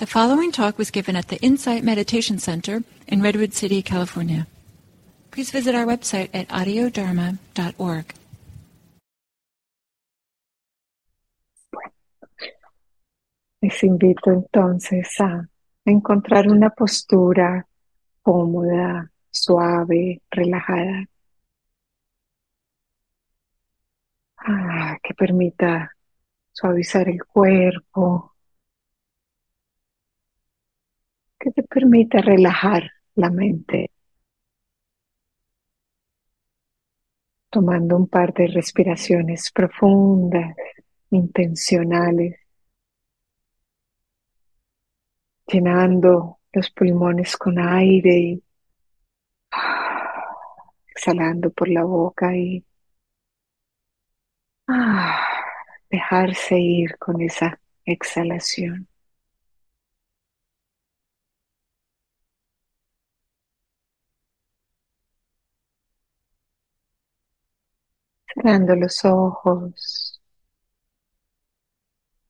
The following talk was given at the Insight Meditation Center in Redwood City, California. Please visit our website at audiodharma.org. Les invito entonces a encontrar una postura cómoda, suave, relajada, ah, que permita suavizar el cuerpo, que te permita relajar la mente. Tomando un par de respiraciones profundas, intencionales, llenando los pulmones con aire y exhalando por la boca y dejarse ir con esa exhalación. Cerrando los ojos,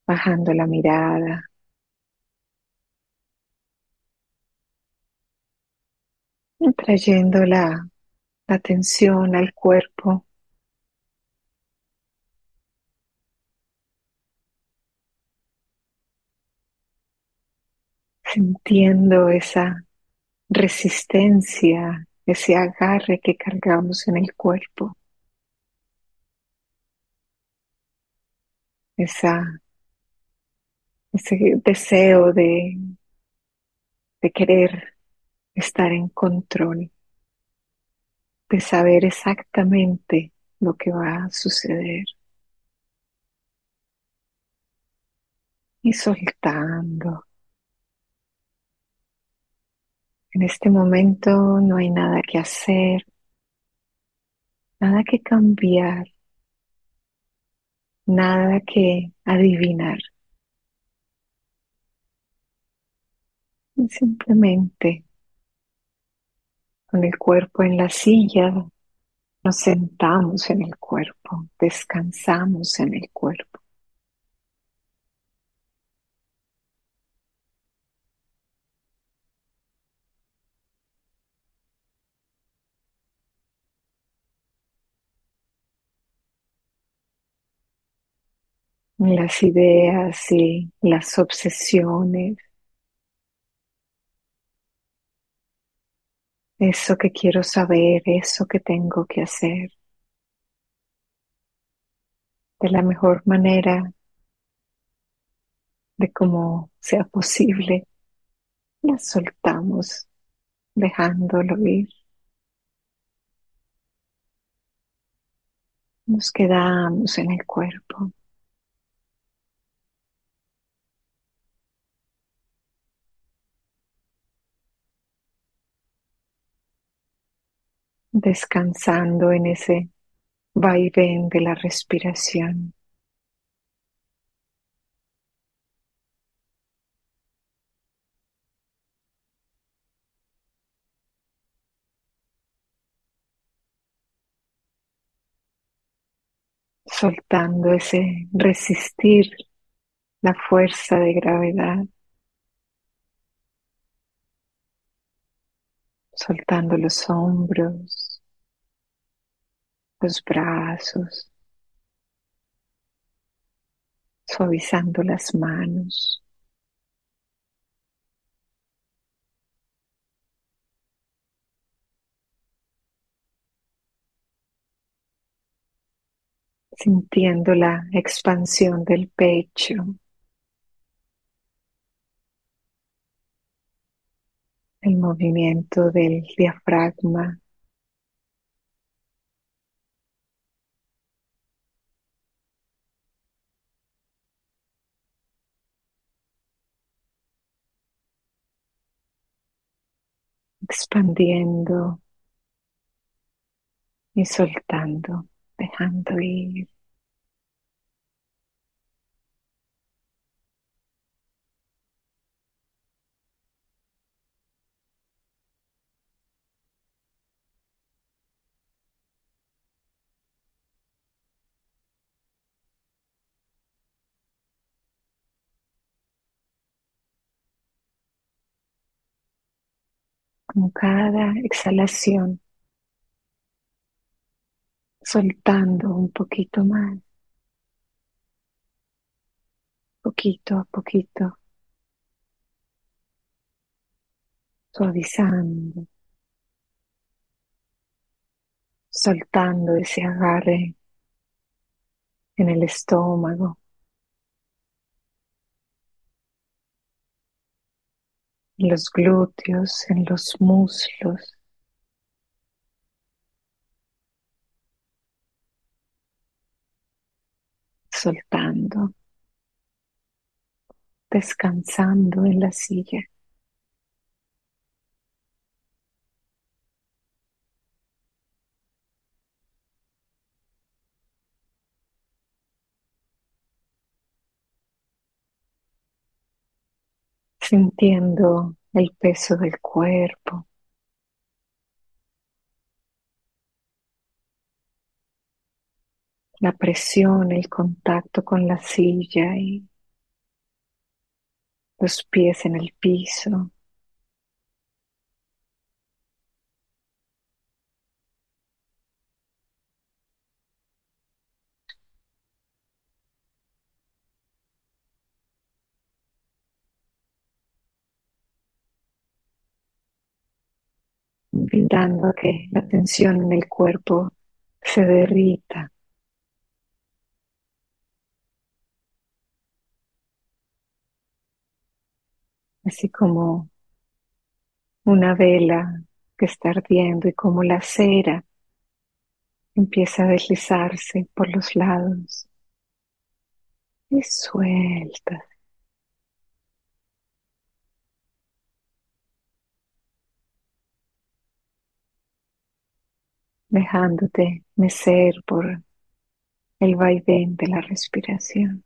bajando la mirada. Trayendo la atención al cuerpo. Sintiendo esa resistencia, ese agarre que cargamos en el cuerpo. Esa, ese deseo de, de querer estar en control, de saber exactamente lo que va a suceder. Y soltando. En este momento no hay nada que hacer, nada que cambiar, nada que adivinar. Simplemente con el cuerpo en la silla nos sentamos en el cuerpo, descansamos en el cuerpo. Las ideas y las obsesiones. Eso que quiero saber, eso que tengo que hacer. De la mejor manera, de cómo sea posible, las soltamos dejándolo ir. Nos quedamos en el cuerpo. Descansando en ese vaivén de la respiración. soltando ese resistir la fuerza de gravedad. soltando los hombros, los brazos, suavizando las manos. sintiendo la expansión del pecho. el movimiento del diafragma. Expandiendo y soltando, dejando ir. Con cada exhalación, soltando un poquito más, poquito a poquito, suavizando, soltando ese agarre en el estómago. En los glúteos, en los muslos. Soltando, descansando en la silla. Sintiendo el peso del cuerpo. La presión, el contacto con la silla y los pies en el piso. Invitando a que la tensión en el cuerpo se derrita. Así como una vela que está ardiendo y como la cera empieza a deslizarse por los lados y suelta. Dejándote mecer por el vaivén de la respiración.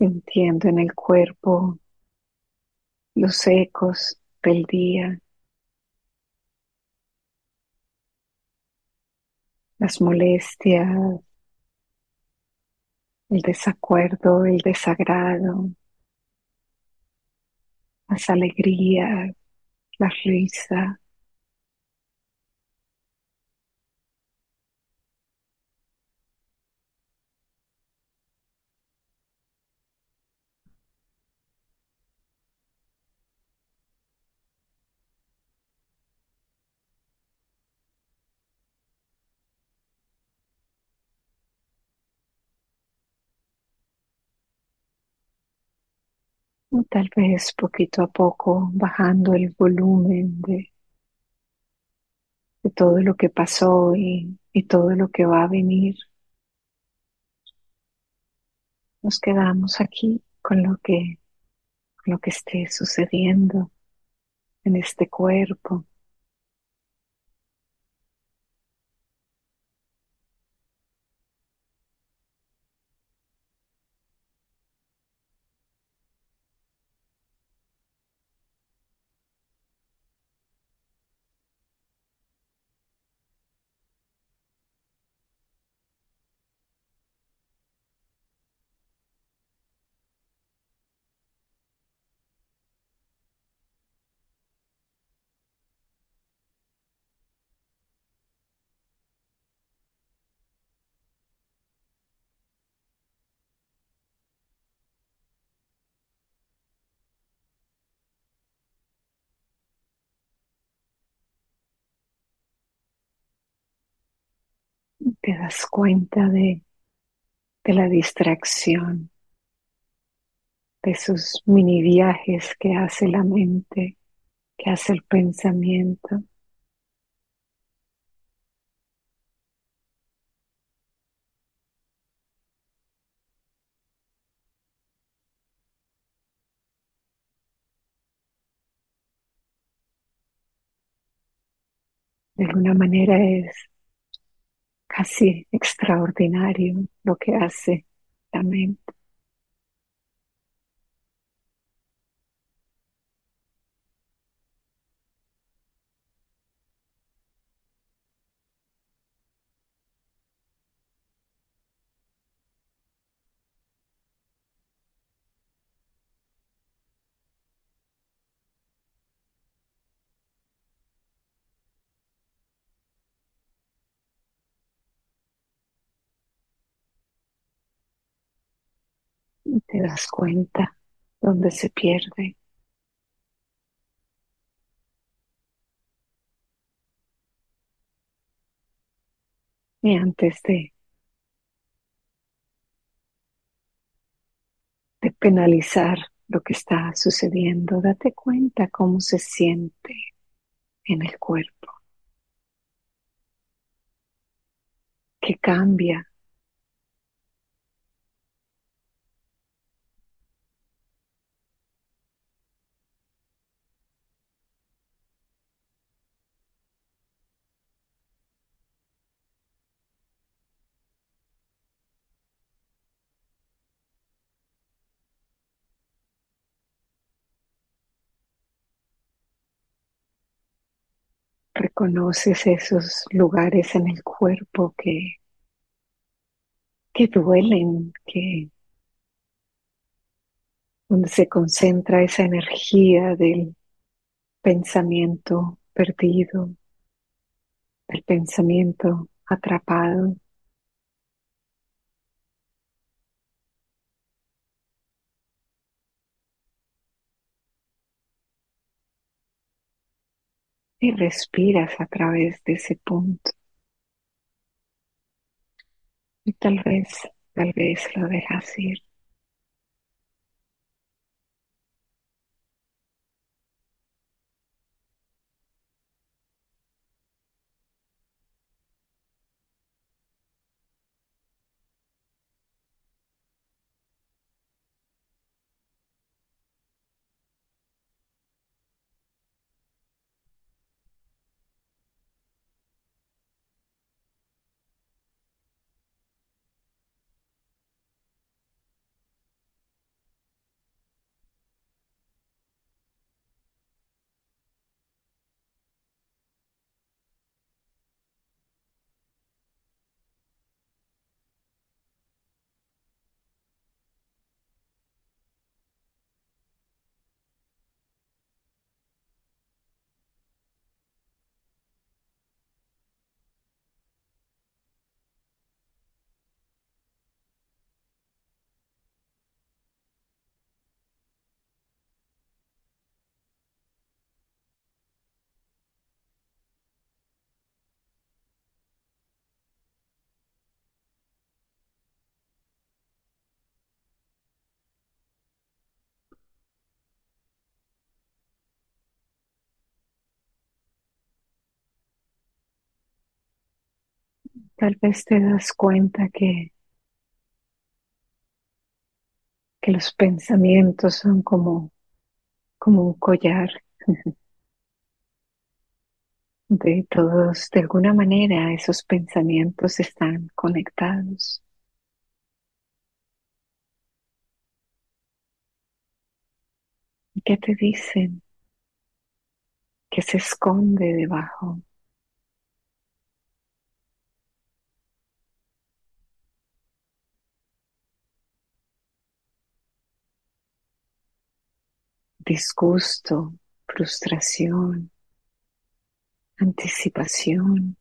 Sintiendo en el cuerpo los ecos del día, las molestias, el desacuerdo, el desagrado, las alegrías, la risa, tal vez poquito a poco bajando el volumen de, de todo lo que pasó y, y todo lo que va a venir. Nos quedamos aquí con lo que, con lo que esté sucediendo en este cuerpo. te das cuenta de, de la distracción, de sus mini viajes que hace la mente, que hace el pensamiento. De alguna manera es casi extraordinario lo que hace la mente. Te das cuenta dónde se pierde. Y antes de, de penalizar lo que está sucediendo, date cuenta cómo se siente en el cuerpo, que cambia reconoces esos lugares en el cuerpo que, que duelen, que donde se concentra esa energía del pensamiento perdido, del pensamiento atrapado. Y respiras a través de ese punto. Y tal vez, tal vez lo dejas ir. Tal vez te das cuenta que, que los pensamientos son como, como un collar de todos, de alguna manera esos pensamientos están conectados. ¿Qué te dicen? ¿Qué se esconde debajo? Disgusto, frustración, anticipación.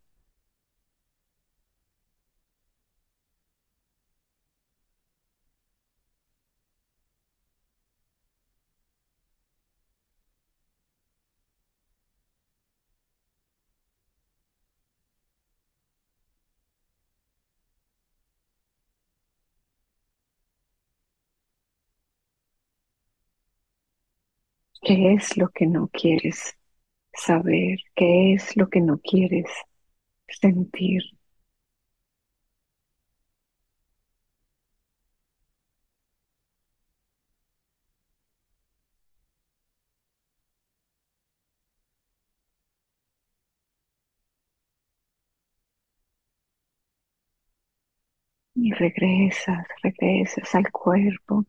¿Qué es lo que no quieres saber? ¿Qué es lo que no quieres sentir? Y regresas, regresas al cuerpo.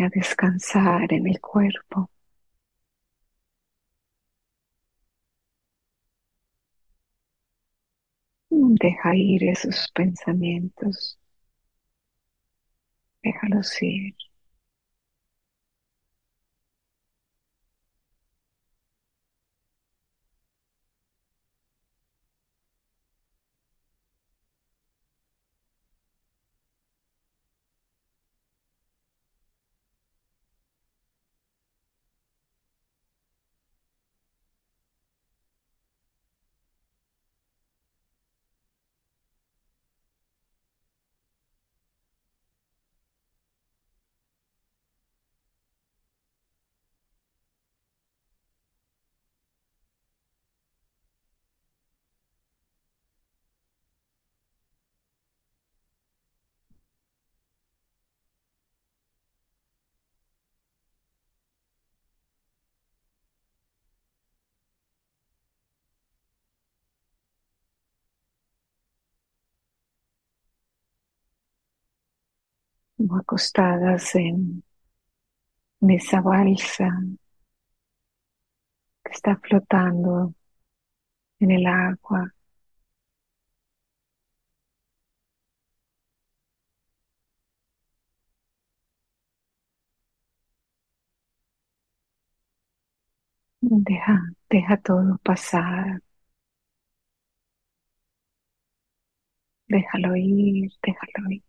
A descansar en el cuerpo. Deja ir esos pensamientos. Déjalos ir. Como acostadas en, esa balsa que está flotando en el agua. Deja, deja todo pasar. Déjalo ir, déjalo ir.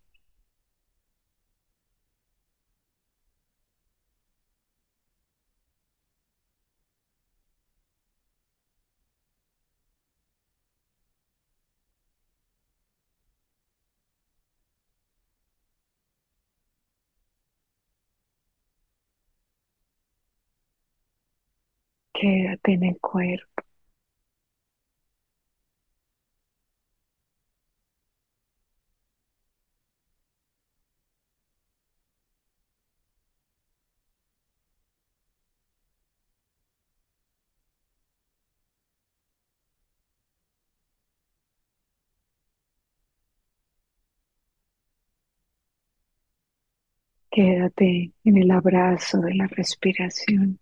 Quédate en el cuerpo. Quédate en el abrazo de la respiración.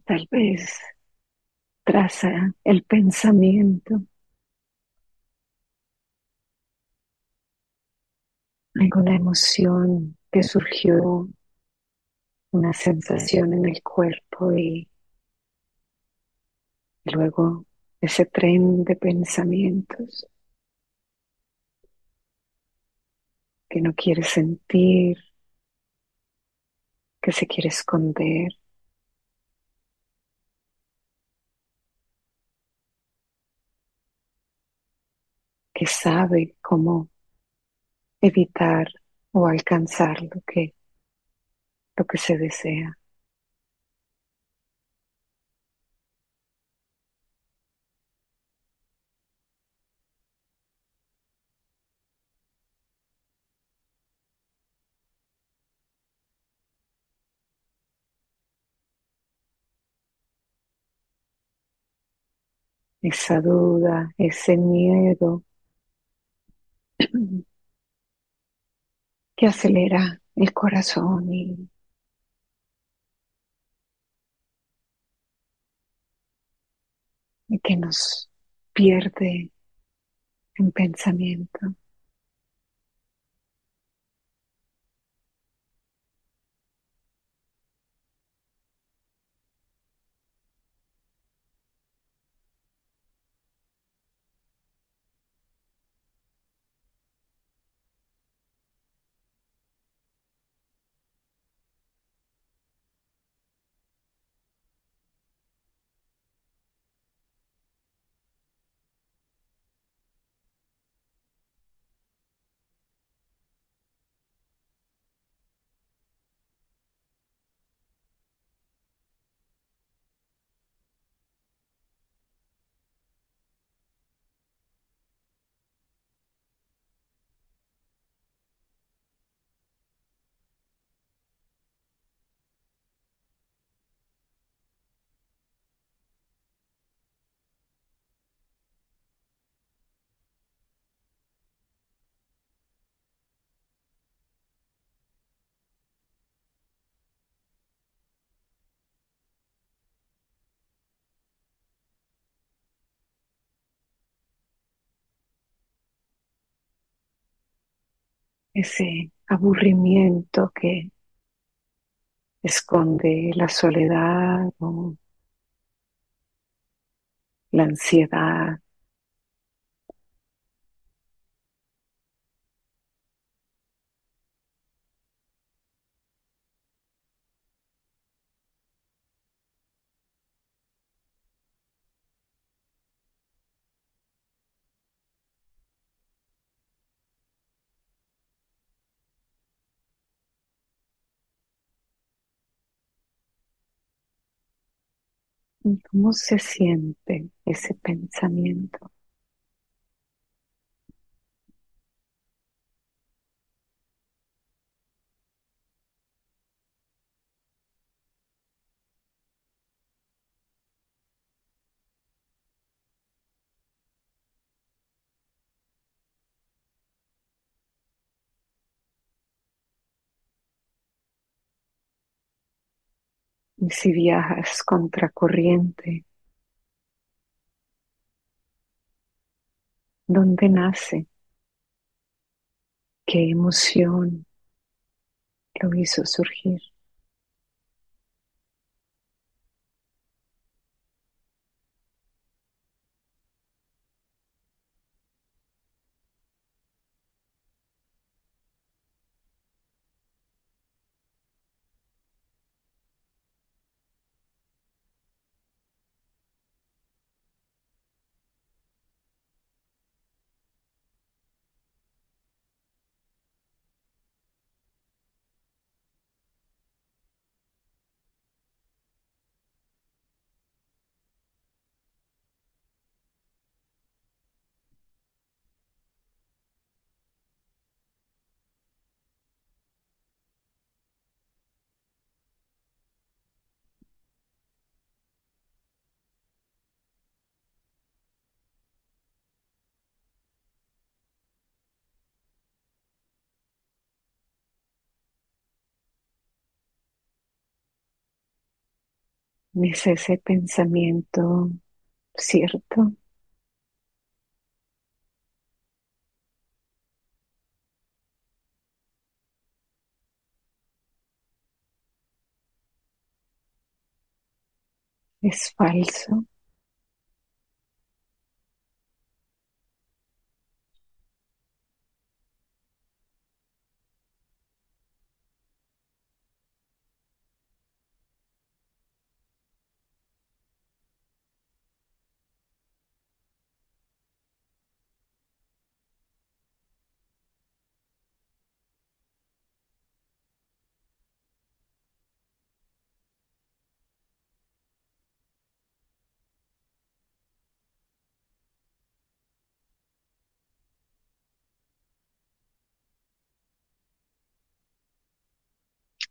Tal vez traza el pensamiento, alguna emoción que surgió, una sensación en el cuerpo y, luego ese tren de pensamientos que no quiere sentir, que se quiere esconder. Que sabe cómo evitar o alcanzar lo que, lo que se desea. Esa duda, ese miedo que acelera el corazón y que nos pierde en pensamiento. Ese aburrimiento que esconde la soledad o la ansiedad. ¿Cómo se siente ese pensamiento? Y si viajas contracorriente, ¿dónde nace? ¿Qué emoción lo hizo surgir? ¿Es ese pensamiento cierto? ¿Es falso?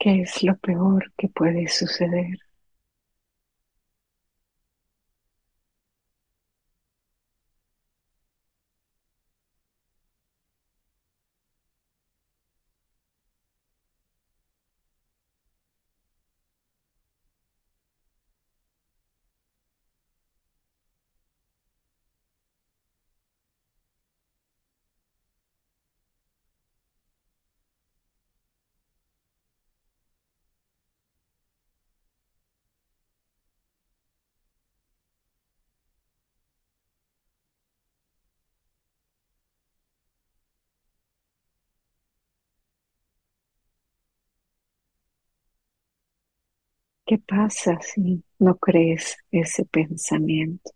¿Qué es lo peor que puede suceder? ¿Qué pasa si no crees ese pensamiento?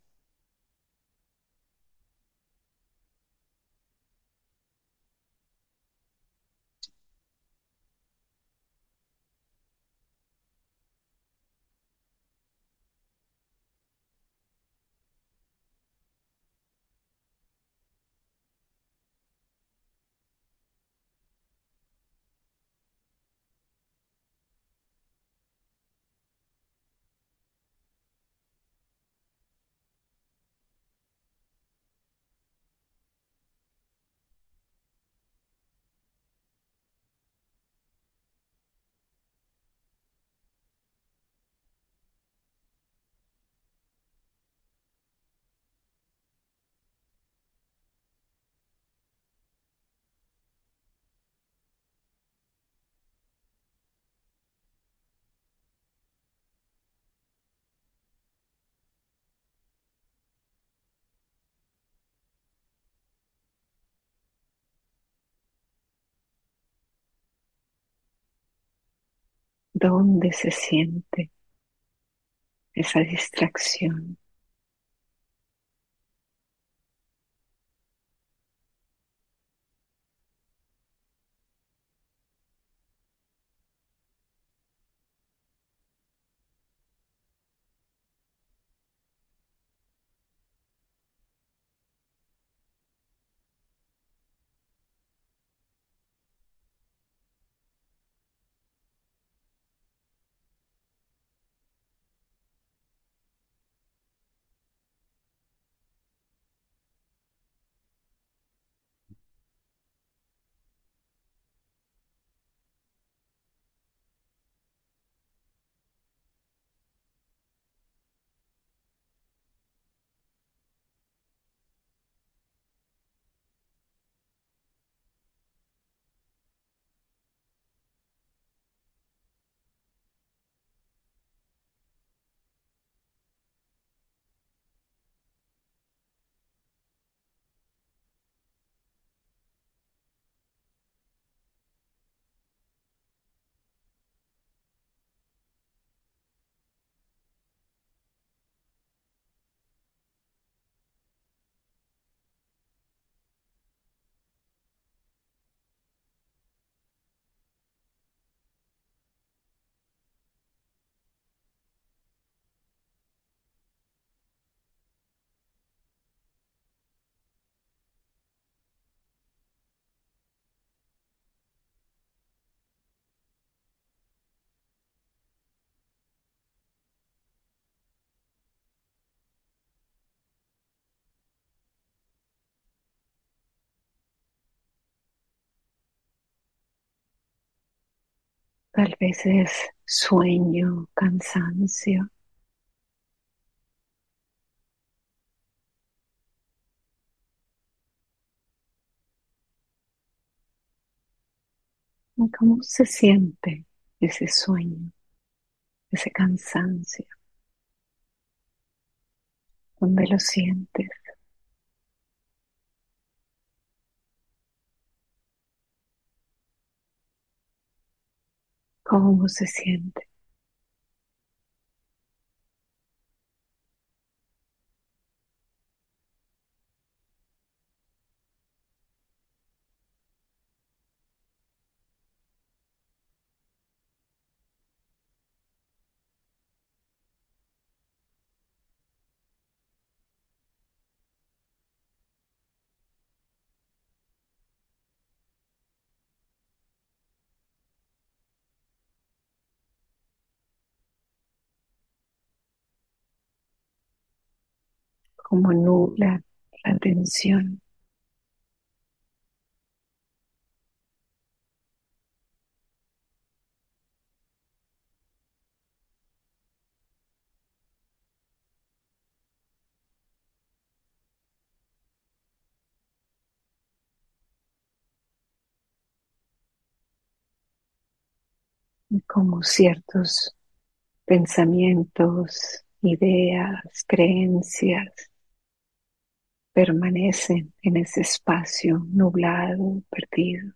¿Dónde se siente esa distracción? Tal vez es sueño, cansancio. ¿Cómo se siente ese sueño, ese cansancio? ¿Dónde lo sientes? ¿Cómo se siente? ¿Cómo nubla la atención? como ciertos pensamientos, ideas, creencias permanecen en ese espacio nublado, perdido.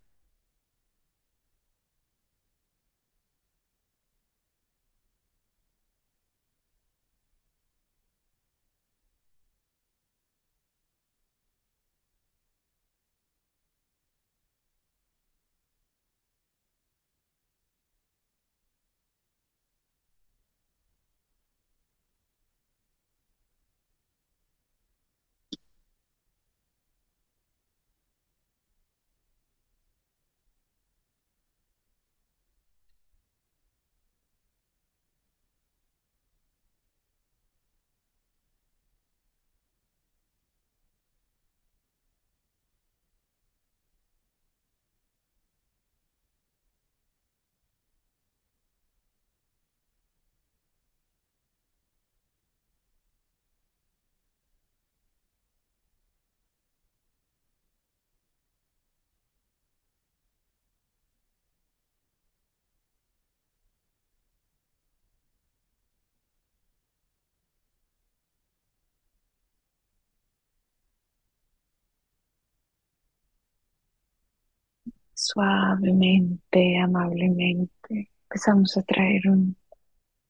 Suavemente, amablemente, empezamos a traer un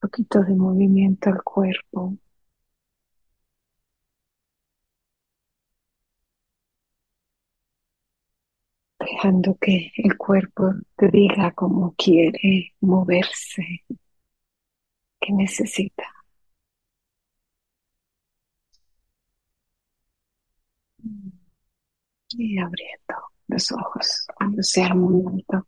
poquito de movimiento al cuerpo. Dejando que el cuerpo te diga cómo quiere moverse, qué necesita. Y abriendo los ojos cuando sea el momento.